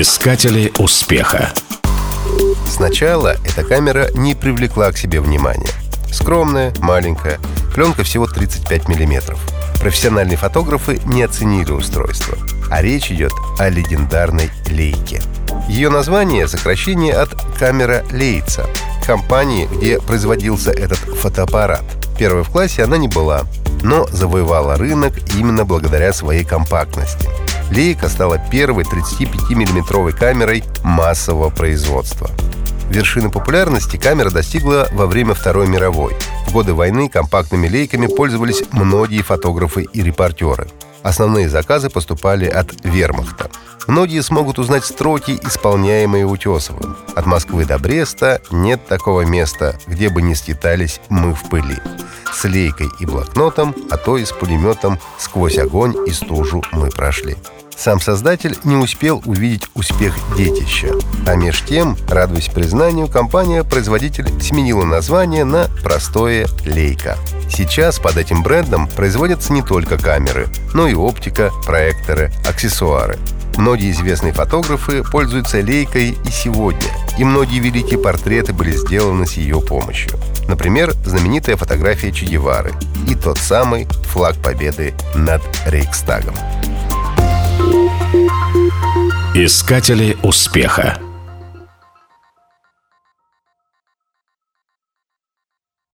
Искатели успеха. Сначала эта камера не привлекла к себе внимания. Скромная, маленькая, пленка всего 35 миллиметров. Профессиональные фотографы не оценили устройство. А речь идет о легендарной Лейке. Ее название – сокращение от «камера Лейца», компании, где производился этот фотоаппарат. Первой в классе она не была, но завоевала рынок именно благодаря своей компактности. Лейка стала первой 35-миллиметровой камерой массового производства. Вершины популярности камера достигла во время Второй мировой. В годы войны компактными лейками пользовались многие фотографы и репортеры. Основные заказы поступали от вермахта. Многие смогут узнать строки, исполняемые Утесовым. От Москвы до Бреста нет такого места, где бы не скитались мы в пыли. С лейкой и блокнотом, а то и с пулеметом сквозь огонь и стужу мы прошли. Сам создатель не успел увидеть успех детища. А меж тем, радуясь признанию, компания-производитель сменила название на простое «Лейка». Сейчас под этим брендом производятся не только камеры, но и оптика, проекторы, аксессуары. Многие известные фотографы пользуются лейкой и сегодня, и многие великие портреты были сделаны с ее помощью. Например, знаменитая фотография Че Гевары и тот самый флаг победы над Рейхстагом. Искатели успеха.